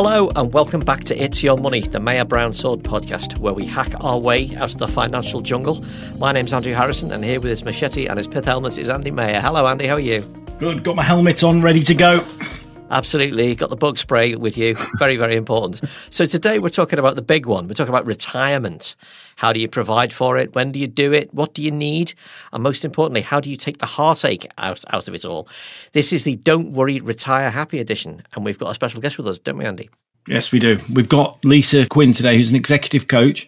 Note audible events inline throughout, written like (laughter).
Hello and welcome back to It's Your Money, the Maher Brown Sword podcast, where we hack our way out of the financial jungle. My name's Andrew Harrison, and here with his machete and his pith helmet is Andy Maher. Hello, Andy, how are you? Good, got my helmet on, ready to go. Absolutely. Got the bug spray with you. Very, very important. So today we're talking about the big one. We're talking about retirement. How do you provide for it? When do you do it? What do you need? And most importantly, how do you take the heartache out, out of it all? This is the Don't Worry, Retire Happy edition. And we've got a special guest with us, don't we, Andy? Yes, we do. We've got Lisa Quinn today, who's an executive coach,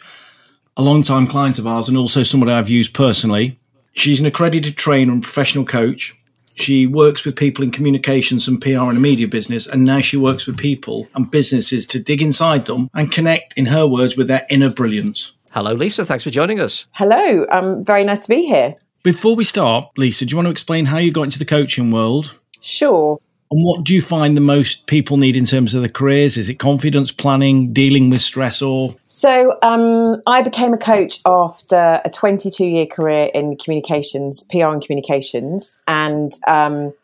a long-time client of ours, and also somebody I've used personally. She's an accredited trainer and professional coach she works with people in communications and PR and a media business, and now she works with people and businesses to dig inside them and connect, in her words, with their inner brilliance. Hello, Lisa. Thanks for joining us. Hello. Um, very nice to be here. Before we start, Lisa, do you want to explain how you got into the coaching world? Sure. And what do you find the most people need in terms of their careers? Is it confidence planning, dealing with stress, or so um, I became a coach after a 22 year career in communications, PR and communications, and um,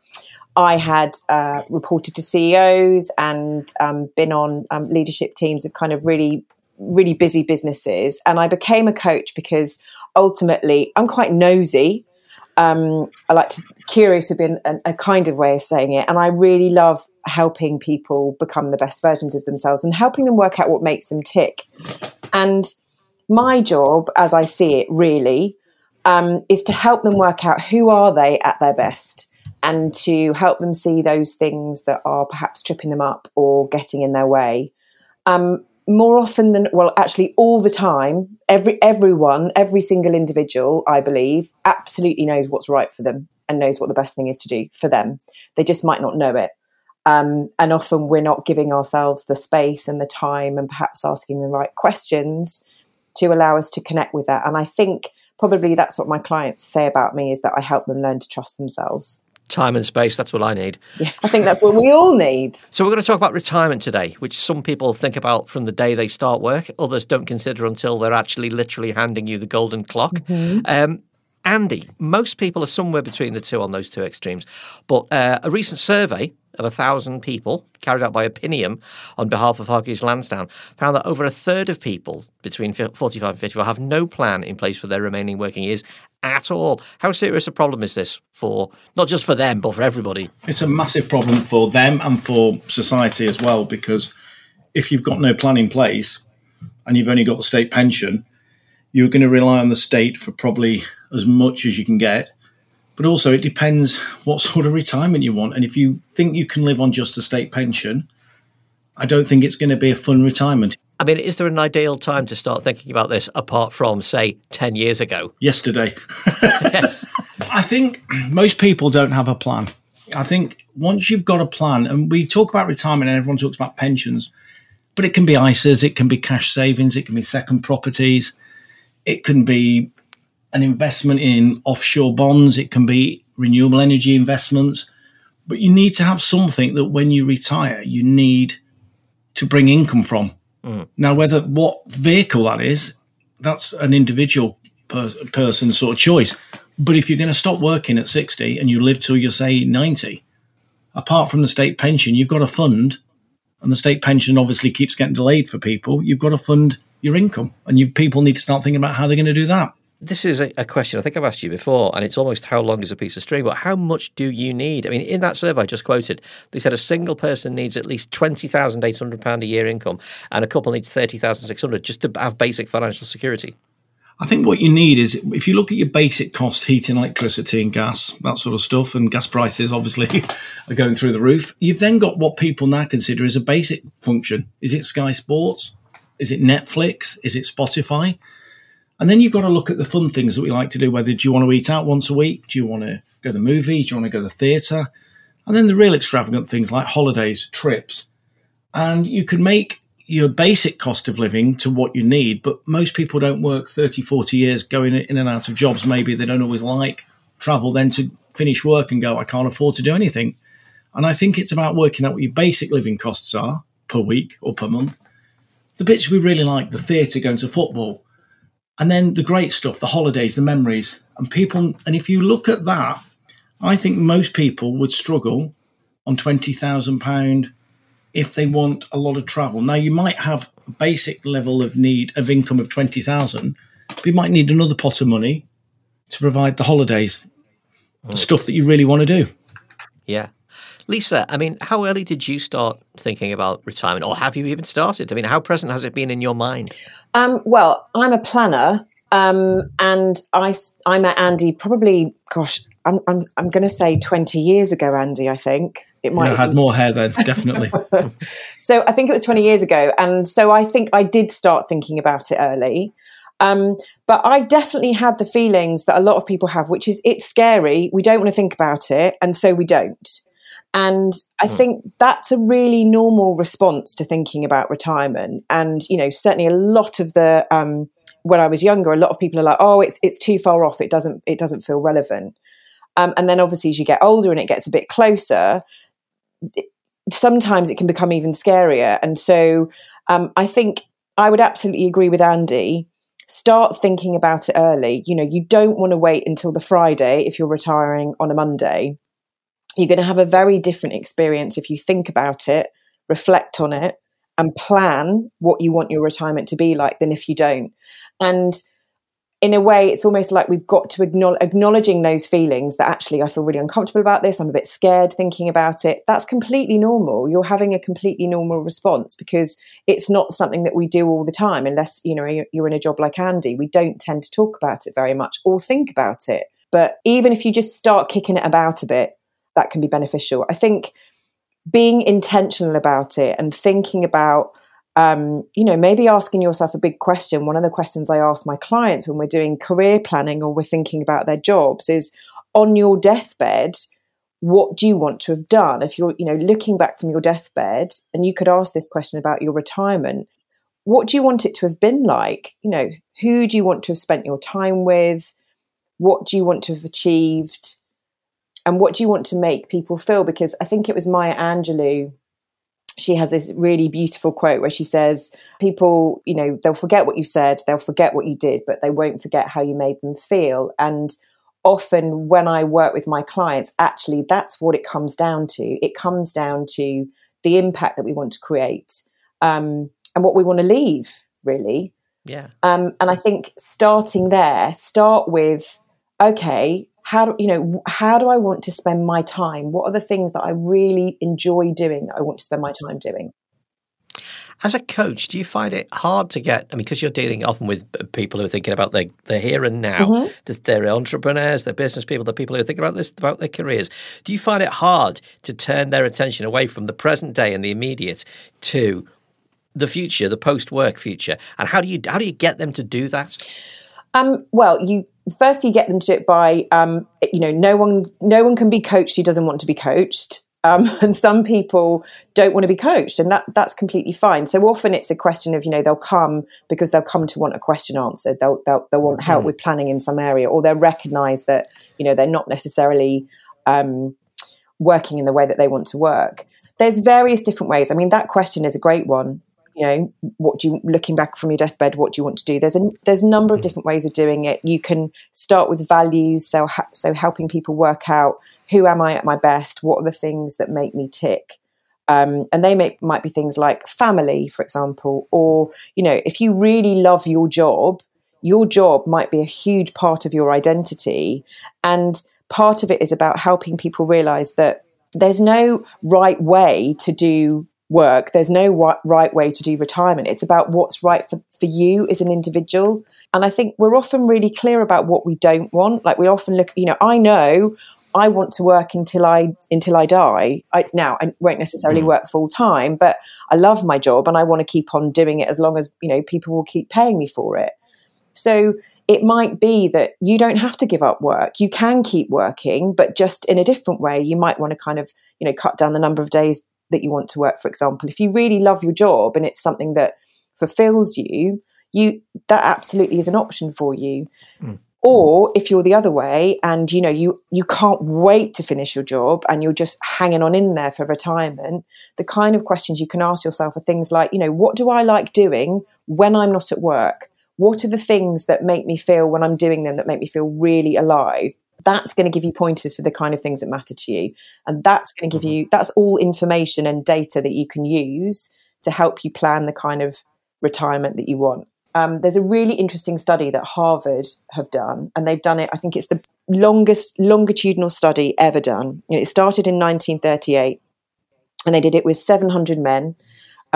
I had uh, reported to CEOs and um, been on um, leadership teams of kind of really, really busy businesses. And I became a coach because ultimately I'm quite nosy. Um, I like to curious would be a, a kind of way of saying it, and I really love helping people become the best versions of themselves and helping them work out what makes them tick. And my job, as I see it, really, um, is to help them work out who are they at their best and to help them see those things that are perhaps tripping them up or getting in their way. Um, more often than well, actually, all the time, every everyone, every single individual, I believe, absolutely knows what's right for them and knows what the best thing is to do for them. They just might not know it. Um, and often we're not giving ourselves the space and the time and perhaps asking the right questions to allow us to connect with that. And I think probably that's what my clients say about me is that I help them learn to trust themselves. Time and space, that's what I need. Yeah, I think that's what we all need. So, we're going to talk about retirement today, which some people think about from the day they start work, others don't consider until they're actually literally handing you the golden clock. Mm-hmm. Um, Andy, most people are somewhere between the two on those two extremes. But uh, a recent survey of a thousand people carried out by Opinium on behalf of Hargreaves Lansdown found that over a third of people between 45 and 54 have no plan in place for their remaining working years at all. How serious a problem is this for not just for them, but for everybody? It's a massive problem for them and for society as well, because if you've got no plan in place and you've only got the state pension, you're going to rely on the state for probably as much as you can get. But also, it depends what sort of retirement you want. And if you think you can live on just a state pension, I don't think it's going to be a fun retirement. I mean, is there an ideal time to start thinking about this apart from, say, 10 years ago? Yesterday. yes. (laughs) I think most people don't have a plan. I think once you've got a plan, and we talk about retirement and everyone talks about pensions, but it can be ISAs, it can be cash savings, it can be second properties, it can be an investment in offshore bonds, it can be renewable energy investments, but you need to have something that when you retire, you need to bring income from. Mm. Now, whether what vehicle that is, that's an individual per- person sort of choice. But if you're going to stop working at 60 and you live till you're, say, 90, apart from the state pension, you've got a fund, and the state pension obviously keeps getting delayed for people. You've got to fund your income, and you people need to start thinking about how they're going to do that. This is a, a, question I think I've asked you before, and it's almost how long is a piece of string, but how much do you need? I mean, in that survey I just quoted, they said a single person needs at least £20,800 a year income, and a couple needs 30600 just to have basic financial security. I think what you need is if you look at your basic cost, heating, electricity, and gas, that sort of stuff, and gas prices obviously (laughs) are going through the roof. You've then got what people now consider as a basic function. Is it Sky Sports? Is it Netflix? Is it Spotify? And then you've got to look at the fun things that we like to do. Whether do you want to eat out once a week? Do you want to go to the movie? Do you want to go to the theatre? And then the real extravagant things like holidays, trips. And you can make your basic cost of living to what you need, but most people don't work 30, 40 years going in and out of jobs. Maybe they don't always like travel, then to finish work and go, I can't afford to do anything. And I think it's about working out what your basic living costs are per week or per month. The bits we really like, the theatre, going to football, and then the great stuff, the holidays, the memories. And people, and if you look at that, I think most people would struggle on £20,000 if they want a lot of travel. Now, you might have a basic level of need of income of 20,000, but you might need another pot of money to provide the holidays, the stuff that you really want to do. Yeah. Lisa, I mean, how early did you start thinking about retirement, or have you even started? I mean, how present has it been in your mind? Um, well, I'm a planner, um, and I, I met Andy probably, gosh, I'm, I'm, I'm going to say 20 years ago, Andy, I think. It might have had more hair then, definitely. (laughs) so I think it was 20 years ago. And so I think I did start thinking about it early. Um, but I definitely had the feelings that a lot of people have, which is it's scary. We don't want to think about it. And so we don't. And I mm. think that's a really normal response to thinking about retirement. And, you know, certainly a lot of the, um, when I was younger, a lot of people are like, oh, it's, it's too far off. It doesn't, it doesn't feel relevant. Um, and then obviously as you get older and it gets a bit closer, it, sometimes it can become even scarier. And so um, I think I would absolutely agree with Andy. Start thinking about it early. You know, you don't want to wait until the Friday if you're retiring on a Monday you're going to have a very different experience if you think about it, reflect on it, and plan what you want your retirement to be like than if you don't. And in a way, it's almost like we've got to acknowledge acknowledging those feelings that actually I feel really uncomfortable about this. I'm a bit scared thinking about it. That's completely normal. You're having a completely normal response because it's not something that we do all the time, unless you know you're in a job like Andy. We don't tend to talk about it very much or think about it. But even if you just start kicking it about a bit, that can be beneficial. I think being intentional about it and thinking about um, you know, maybe asking yourself a big question. One of the questions I ask my clients when we're doing career planning or we're thinking about their jobs is on your deathbed, what do you want to have done? If you're, you know, looking back from your deathbed and you could ask this question about your retirement, what do you want it to have been like? You know, who do you want to have spent your time with? What do you want to have achieved? And what do you want to make people feel? Because I think it was Maya Angelou. She has this really beautiful quote where she says, People, you know, they'll forget what you said, they'll forget what you did, but they won't forget how you made them feel. And often when I work with my clients, actually, that's what it comes down to. It comes down to the impact that we want to create um, and what we want to leave, really. Yeah. Um, and I think starting there, start with, okay, how do you know how do i want to spend my time what are the things that i really enjoy doing that i want to spend my time doing as a coach, do you find it hard to get? I mean, because you're dealing often with people who are thinking about their, their here and now. Mm-hmm. They're entrepreneurs, they're business people, they're people who are thinking about this, about their careers. Do you find it hard to turn their attention away from the present day and the immediate to the future, the post-work future? And how do you how do you get them to do that? Um, well, you first you get them to do it by um, you know no one no one can be coached who doesn't want to be coached. Um, (laughs) and some people don't want to be coached and that that's completely fine. So often it's a question of you know they'll come because they'll come to want a question answered. They'll they'll, they'll want help mm. with planning in some area or they'll recognize that you know they're not necessarily um, working in the way that they want to work. There's various different ways. I mean that question is a great one you know what do you looking back from your deathbed what do you want to do? There's a there's a number of mm. different ways of doing it. You can start with values so so helping people work out who am i at my best what are the things that make me tick? Um, and they may, might be things like family for example or you know if you really love your job your job might be a huge part of your identity. And part of it is about helping people realize that there's no right way to do work. There's no right way to do retirement. It's about what's right for, for you as an individual. And I think we're often really clear about what we don't want. Like we often look, you know, I know I want to work until I until I die. I, now I won't necessarily mm. work full time, but I love my job and I want to keep on doing it as long as you know people will keep paying me for it. So it might be that you don't have to give up work. You can keep working, but just in a different way. You might want to kind of you know cut down the number of days that you want to work for example. If you really love your job and it's something that fulfills you you that absolutely is an option for you. Mm. or if you're the other way and you know you you can't wait to finish your job and you're just hanging on in there for retirement the kind of questions you can ask yourself are things like you know what do i like doing when i'm not at work? What are the things that make me feel when i'm doing them that make me feel really alive That's going to give you pointers for the kind of things that matter to you. And that's going to give you, that's all information and data that you can use to help you plan the kind of retirement that you want. Um, there's a really interesting study that Harvard have done, and they've done it. I think it's the longest longitudinal study ever done. It started in 1938, and they did it with 700 men.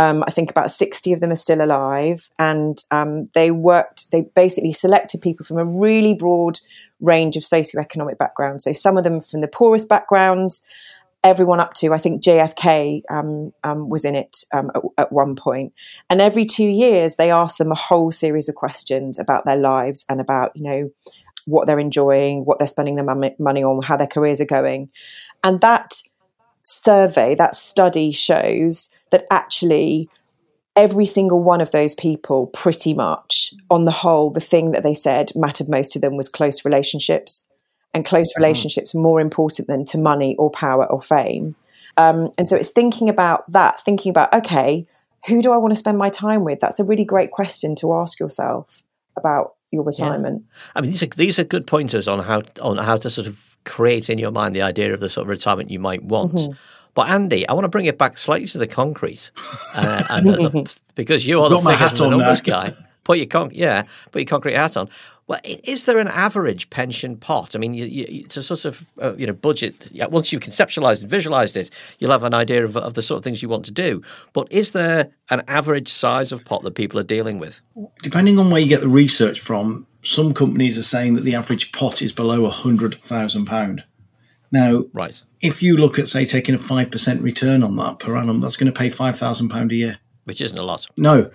Um, I think about 60 of them are still alive, and um, they worked. They basically selected people from a really broad range of socioeconomic backgrounds. So some of them from the poorest backgrounds, everyone up to I think JFK um, um, was in it um, at, at, one point. And every two years, they ask them a whole series of questions about their lives and about you know what they're enjoying, what they're spending their money on, how their careers are going, and that survey, that study shows that actually. Every single one of those people, pretty much on the whole, the thing that they said mattered most to them was close relationships and close mm-hmm. relationships more important than to money or power or fame. Um, and so it's thinking about that, thinking about, okay, who do I want to spend my time with? That's a really great question to ask yourself about your retirement. Yeah. I mean, these are these are good pointers on how on how to sort of create in your mind the idea of the sort of retirement you might want. Mm-hmm. But Andy, I want to bring it back slightly to the concrete, uh, and, uh, (laughs) because you are the figures and the numbers guy. Put your con- yeah, put your concrete hat on. Well, is there an average pension pot? I mean, you, you, to sort of uh, you know budget. Yeah, once you've conceptualized and visualized it, you'll have an idea of, of the sort of things you want to do. But is there an average size of pot that people are dealing with? Depending on where you get the research from, some companies are saying that the average pot is below a hundred thousand pound. Now, right. if you look at say taking a five percent return on that per annum, that's going to pay five thousand pound a year, which isn't a lot. No,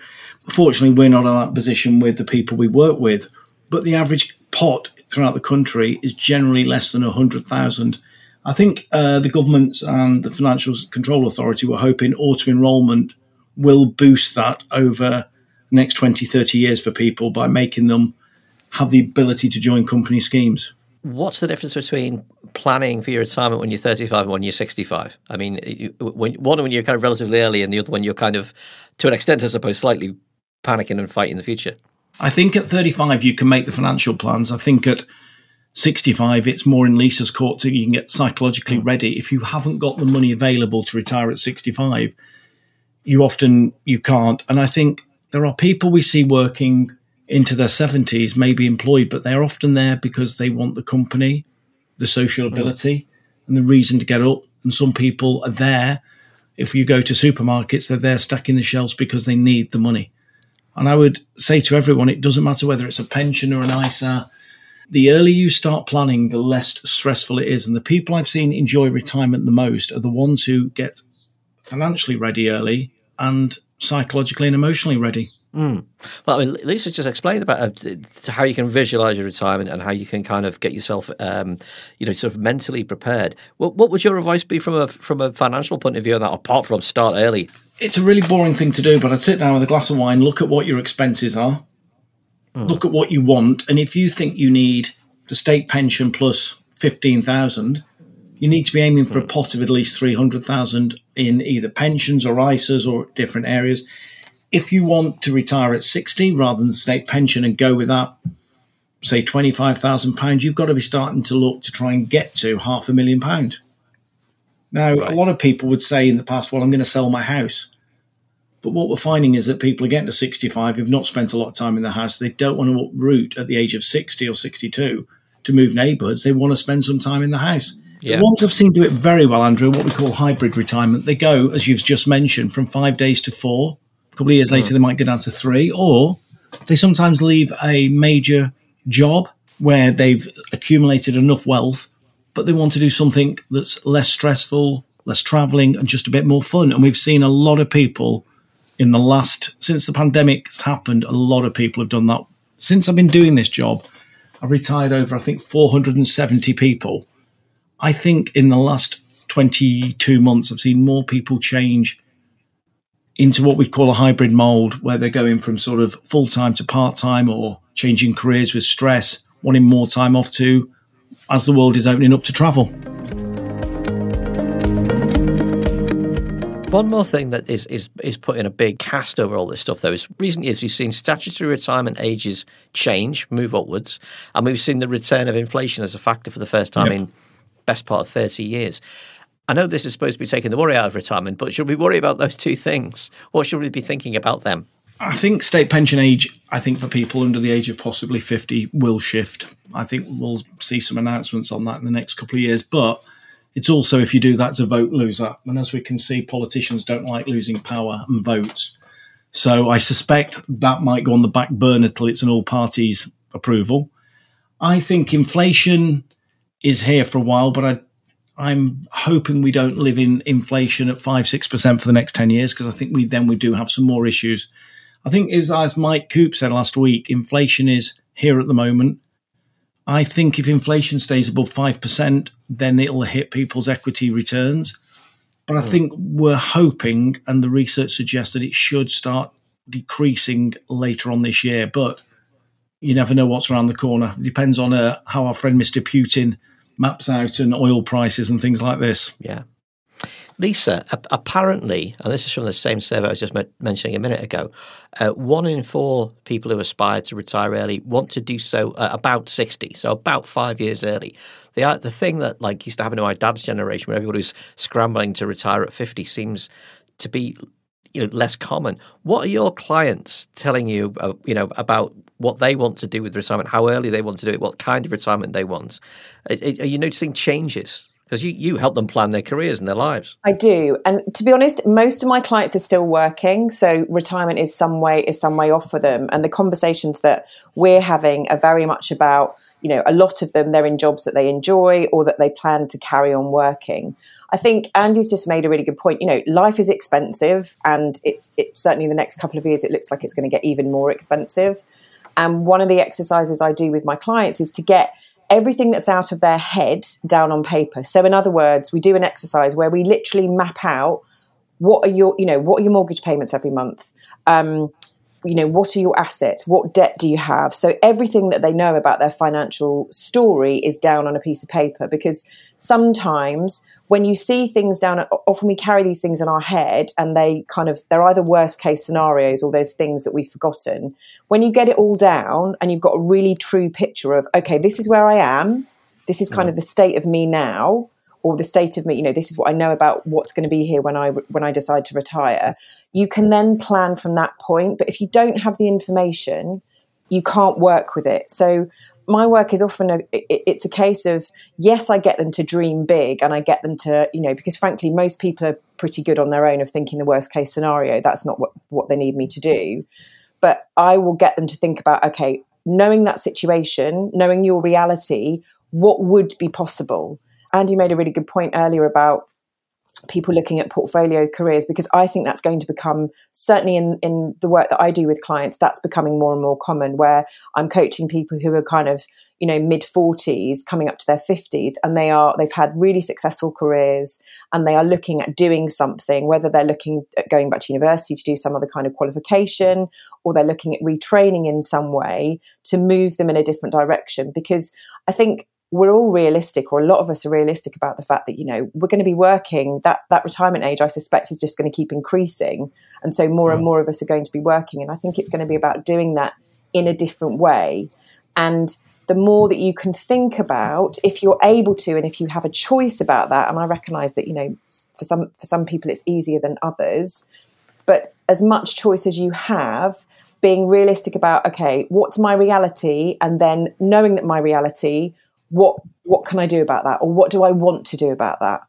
fortunately, we're not in that position with the people we work with but the average pot throughout the country is generally less than 100,000. I think uh, the government and the Financial Control Authority were hoping auto enrolment will boost that over the next 20, 30 years for people by making them have the ability to join company schemes. What's the difference between planning for your retirement when you're 35 and when you're 65? I mean, when, one when you're kind of relatively early, and the other one you're kind of, to an extent, I suppose, slightly panicking and fighting the future. I think at 35 you can make the financial plans. I think at 65 it's more in Lisa's court so you can get psychologically ready. If you haven't got the money available to retire at 65, you often you can't. And I think there are people we see working into their 70s, may be employed, but they're often there because they want the company, the social hmm. ability, mm. and the reason to get up. And some people are there. If you go to supermarkets, they're there stacking the shelves because they need the money. And I would say to everyone, it doesn't matter whether it's a pension or an ISA. The earlier you start planning, the less stressful it is. And the people I've seen enjoy retirement the most are the ones who get financially ready early and psychologically and emotionally ready. Mm. Well, I mean, Lisa just explained about uh, how you can visualize your retirement and how you can kind of get yourself, um, you know, sort of mentally prepared. What, what would your advice be from a from a financial point of view on that, apart from start early? It's a really boring thing to do, but I'd sit down with a glass of wine, look at what your expenses are, mm. look at what you want, and if you think you need the state pension plus fifteen thousand, you need to be aiming for mm. a pot of at least three hundred thousand in either pensions or ISAs or different areas if you want to retire at 60 rather than state pension and go with that, say £25,000, you've got to be starting to look to try and get to half a million pound. Now, right. a lot of people would say in the past, well, I'm going to sell my house. But what we're finding is that people are getting to 65 who've not spent a lot of time in the house. They don't want to uproot at the age of 60 or 62 to move neighbourhoods. They want to spend some time in the house. Yeah. The ones I've seen do it very well, Andrew, what we call hybrid retirement, they go, as you've just mentioned, from five days to four a couple of years later, they might go down to three, or they sometimes leave a major job where they've accumulated enough wealth, but they want to do something that's less stressful, less traveling, and just a bit more fun. And we've seen a lot of people in the last, since the pandemic has happened, a lot of people have done that. Since I've been doing this job, I've retired over, I think, 470 people. I think in the last 22 months, I've seen more people change into what we'd call a hybrid mold, where they're going from sort of full time to part time or changing careers with stress, wanting more time off to as the world is opening up to travel. One more thing that is, is, is putting a big cast over all this stuff, though, is recent years we've seen statutory retirement ages change, move upwards, and we've seen the return of inflation as a factor for the first time yep. in best part of 30 years. I know this is supposed to be taking the worry out of retirement, but should we worry about those two things? What should we be thinking about them? I think state pension age, I think for people under the age of possibly 50 will shift. I think we'll see some announcements on that in the next couple of years. But it's also, if you do that, to vote loser. And as we can see, politicians don't like losing power and votes. So I suspect that might go on the back burner till it's an all parties approval. I think inflation is here for a while, but I I'm hoping we don't live in inflation at five, six percent for the next ten years because I think we then we do have some more issues. I think as, as Mike Coop said last week, inflation is here at the moment. I think if inflation stays above five percent, then it'll hit people's equity returns. But I hmm. think we're hoping, and the research suggests that it should start decreasing later on this year. But you never know what's around the corner. It depends on uh, how our friend Mr. Putin maps out and oil prices and things like this. Yeah. Lisa, apparently, and this is from the same survey I was just mentioning a minute ago, uh, one in four people who aspire to retire early want to do so about 60, so about five years early. The, uh, the thing that like used to happen to my dad's generation, where everybody was scrambling to retire at 50, seems to be you know less common. What are your clients telling you, uh, you know, about what they want to do with retirement, how early they want to do it, what kind of retirement they want? Are, are you noticing changes? Because you, you help them plan their careers and their lives. I do. And to be honest, most of my clients are still working. So retirement is some way is some way off for them. And the conversations that we're having are very much about, you know, a lot of them they're in jobs that they enjoy or that they plan to carry on working. I think Andy's just made a really good point. You know, life is expensive, and it's it's certainly the next couple of years it looks like it's going to get even more expensive. And one of the exercises I do with my clients is to get everything that's out of their head down on paper. So in other words, we do an exercise where we literally map out what are your, you know, what are your mortgage payments every month? Um, you know, what are your assets? What debt do you have? So everything that they know about their financial story is down on a piece of paper because sometimes when you see things down, often we carry these things in our head and they kind of, they're either worst case scenarios or there's things that we've forgotten. When you get it all down and you've got a really true picture of, okay, this is where I am. This is kind of the state of me now or the state of me you know this is what i know about what's going to be here when i when i decide to retire. You can then plan from that point but if you don't have the information you can't work with it. So my work is often a it's a case of yes i get them to dream big and i get them to you know because frankly most people are pretty good on their own of thinking the worst case scenario. That's not what, what they need me to do. But i will get them to think about okay knowing that situation knowing your reality what would be possible Andy made a really good point earlier about people looking at portfolio careers because I think that's going to become certainly in in the work that I do with clients that's becoming more and more common where I'm coaching people who are kind of you know mid 40s coming up to their 50s and they are they've had really successful careers and they are looking at doing something whether they're looking at going back to university to do some other kind of qualification or they're looking at retraining in some way to move them in a different direction. Because I think we're all realistic, or a lot of us are realistic about the fact that you know we're going to be working. That that retirement age, I suspect, is just going to keep increasing, and so more and mm. more of us are going to be working. And I think it's going to be about doing that in a different way. And the more that you can think about, if you're able to, and if you have a choice about that, and I recognise that you know for some for some people it's easier than others, but as much choice as you have, being realistic about okay, what's my reality, and then knowing that my reality what what can I do about that, or what do I want to do about that?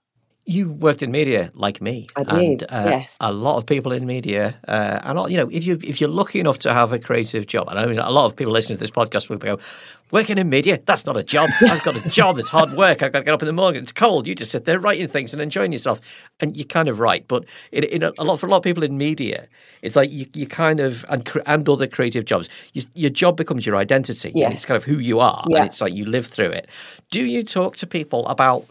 You worked in media like me. I did. And, uh, yes. A lot of people in media, uh, and you know, if you if you're lucky enough to have a creative job, and I mean, a lot of people listening to this podcast will go, "Working in media, that's not a job. I've got a job. It's hard work. I've got to get up in the morning. It's cold. You just sit there writing things and enjoying yourself." And you're kind of right, but in, in a, a, lot for a lot of people in media, it's like you, you kind of and and other creative jobs, you, your job becomes your identity. Yes. it's kind of who you are, yeah. and it's like you live through it. Do you talk to people about?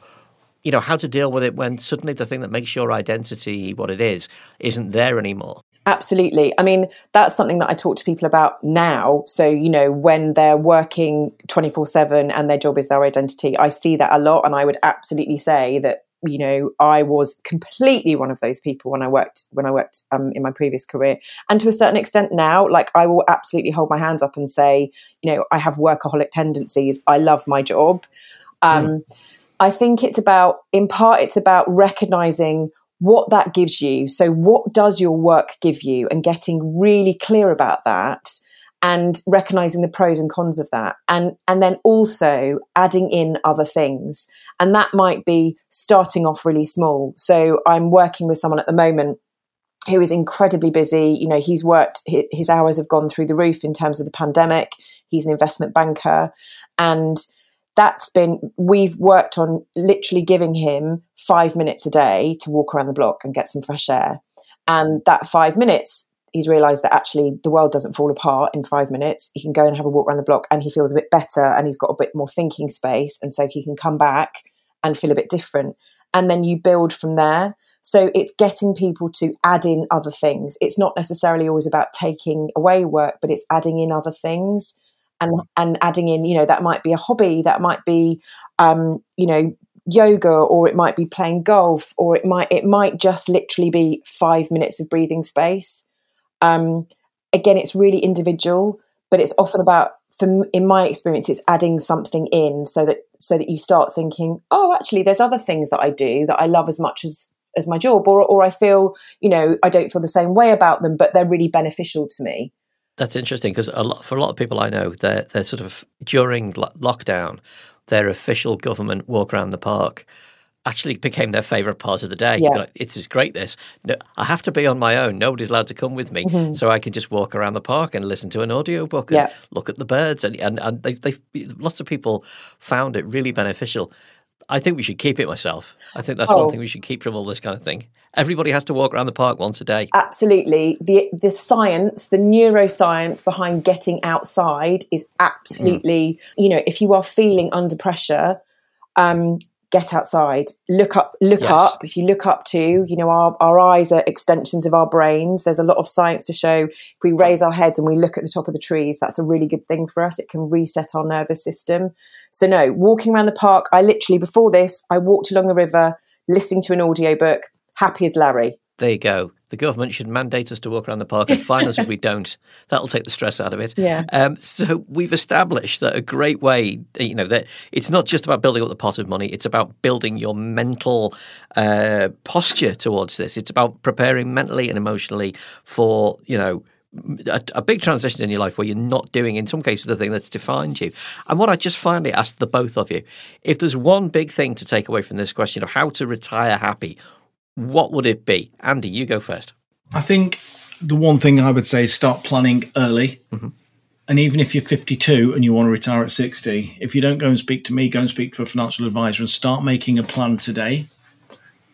You know how to deal with it when suddenly the thing that makes your identity what it is isn't there anymore Absolutely. I mean, that's something that I talk to people about now. So, you know, when they're working 24 7 and their job is their identity, I see that a lot. And I would absolutely say that you know, I was completely one of those people when I worked when I worked um, in my previous career, and to a certain extent now, like I will absolutely hold my hands up and say, you know, I have workaholic tendencies. I love my job. Um, mm. I think it's about, in part, it's about recognizing what that gives you. So, what does your work give you, and getting really clear about that and recognizing the pros and cons of that. And and then also adding in other things. And that might be starting off really small. So i'm working with someone at the moment who is incredibly busy. You know he's worked his hours have gone through the roof in terms of the pandemic. He's an investment banker. And that's been we've worked on literally giving him 5 minutes a day to walk around the block and get some fresh air and that 5 minutes he's realized that actually the world doesn't fall apart in five minutes. He can go and have a walk around the block and he feels a bit better and he's got a bit more thinking space. And so he can come back and feel a bit different. And then you build from there. So it's getting people to add in other things. It's not necessarily always about taking away work, but it's adding in other things and and adding in, you know, that might be a hobby, that might be um, you know, yoga or it might be playing golf or it might it might just literally be 5 minutes of breathing space um, again, it's really individual, but it's often about, for, in my experience, it's adding something in so that so that you start thinking, oh, actually, there's other things that I do that I love as much as as my job, or or I feel, you know, I don't feel the same way about them, but they're really beneficial to me. That's interesting because a lot, for a lot of people I know, they're they're sort of during lockdown, their official government walk around the park actually became their favourite part of the day. Yeah. Like, it's just great. This no, I have to be on my own. Nobody's allowed to come with me, mm-hmm. so I can just walk around the park and listen to an audiobook and yeah. look at the birds. And and, and they they lots of people found it really beneficial. I think we should keep it myself. I think that's oh. one thing we should keep from all this kind of thing. Everybody has to walk around the park once a day. Absolutely. The the science, the neuroscience behind getting outside is absolutely, mm. you know, if you are feeling under pressure, um, get outside. Look up look yes. up. If you look up to you know our, our eyes are extensions of our brains. There's a lot of science to show. If we raise our heads and we look at the top of the trees that's a really good thing for us. It can reset our nervous system. So no walking around the park i literally before this i walked along the river listening to an audiobook happy as larry. There you go. The government should mandate us to walk around the park and fine us if we (laughs) don't. That'll take the stress out of it. Yeah. Um, so we've established that a great way, you know, that it's not just about building up the pot of money. It's about building your mental uh, posture towards this. It's about preparing mentally and emotionally for, you know, a, a, big transition in your life where you're not doing, in some cases, the thing that's defined you. And what I just finally asked the both of you, if there's one big thing to take away from this question of how to retire happy, what would it be? Andy, you go first. I think the one thing I would say is start planning early. Mm-hmm. And even if you're 52 and you want to retire at 60, if you don't go and speak to me, go and speak to a financial advisor and start making a plan today.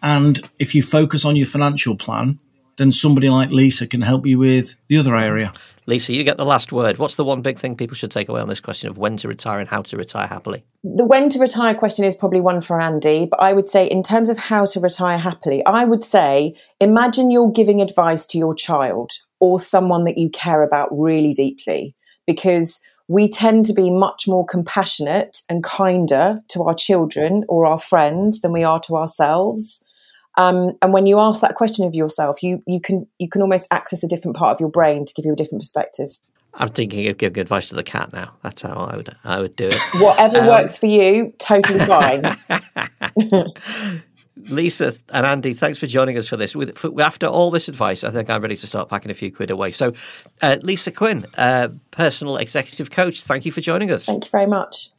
And if you focus on your financial plan, then somebody like Lisa can help you with the other area. Lisa, you get the last word. What's the one big thing people should take away on this question of when to retire and how to retire happily? The when to retire question is probably one for Andy, but I would say, in terms of how to retire happily, I would say imagine you're giving advice to your child or someone that you care about really deeply, because we tend to be much more compassionate and kinder to our children or our friends than we are to ourselves. Um, and when you ask that question of yourself, you you can you can almost access a different part of your brain to give you a different perspective. I'm thinking of giving advice to the cat now. That's how I would I would do it. (laughs) Whatever um, works for you, totally fine. (laughs) Lisa and Andy, thanks for joining us for this. With, for, after all this advice, I think I'm ready to start packing a few quid away. So, uh, Lisa Quinn, uh, personal executive coach, thank you for joining us. Thank you very much.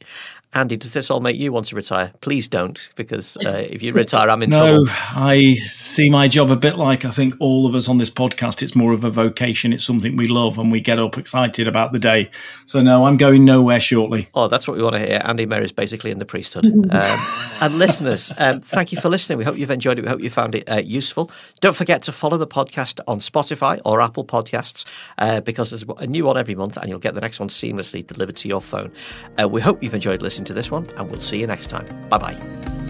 Andy, does this all make you want to retire? Please don't, because uh, if you retire, I'm in no, trouble. No, I see my job a bit like I think all of us on this podcast. It's more of a vocation. It's something we love, and we get up excited about the day. So no, I'm going nowhere shortly. Oh, that's what we want to hear. Andy Maher is basically in the priesthood. (laughs) um, and listeners, um, thank you for listening. We hope you've enjoyed it. We hope you found it uh, useful. Don't forget to follow the podcast on Spotify or Apple Podcasts uh, because there's a new one every month, and you'll get the next one seamlessly delivered to your phone. Uh, we hope you've enjoyed listening to this one, and we'll see you next time. Bye bye.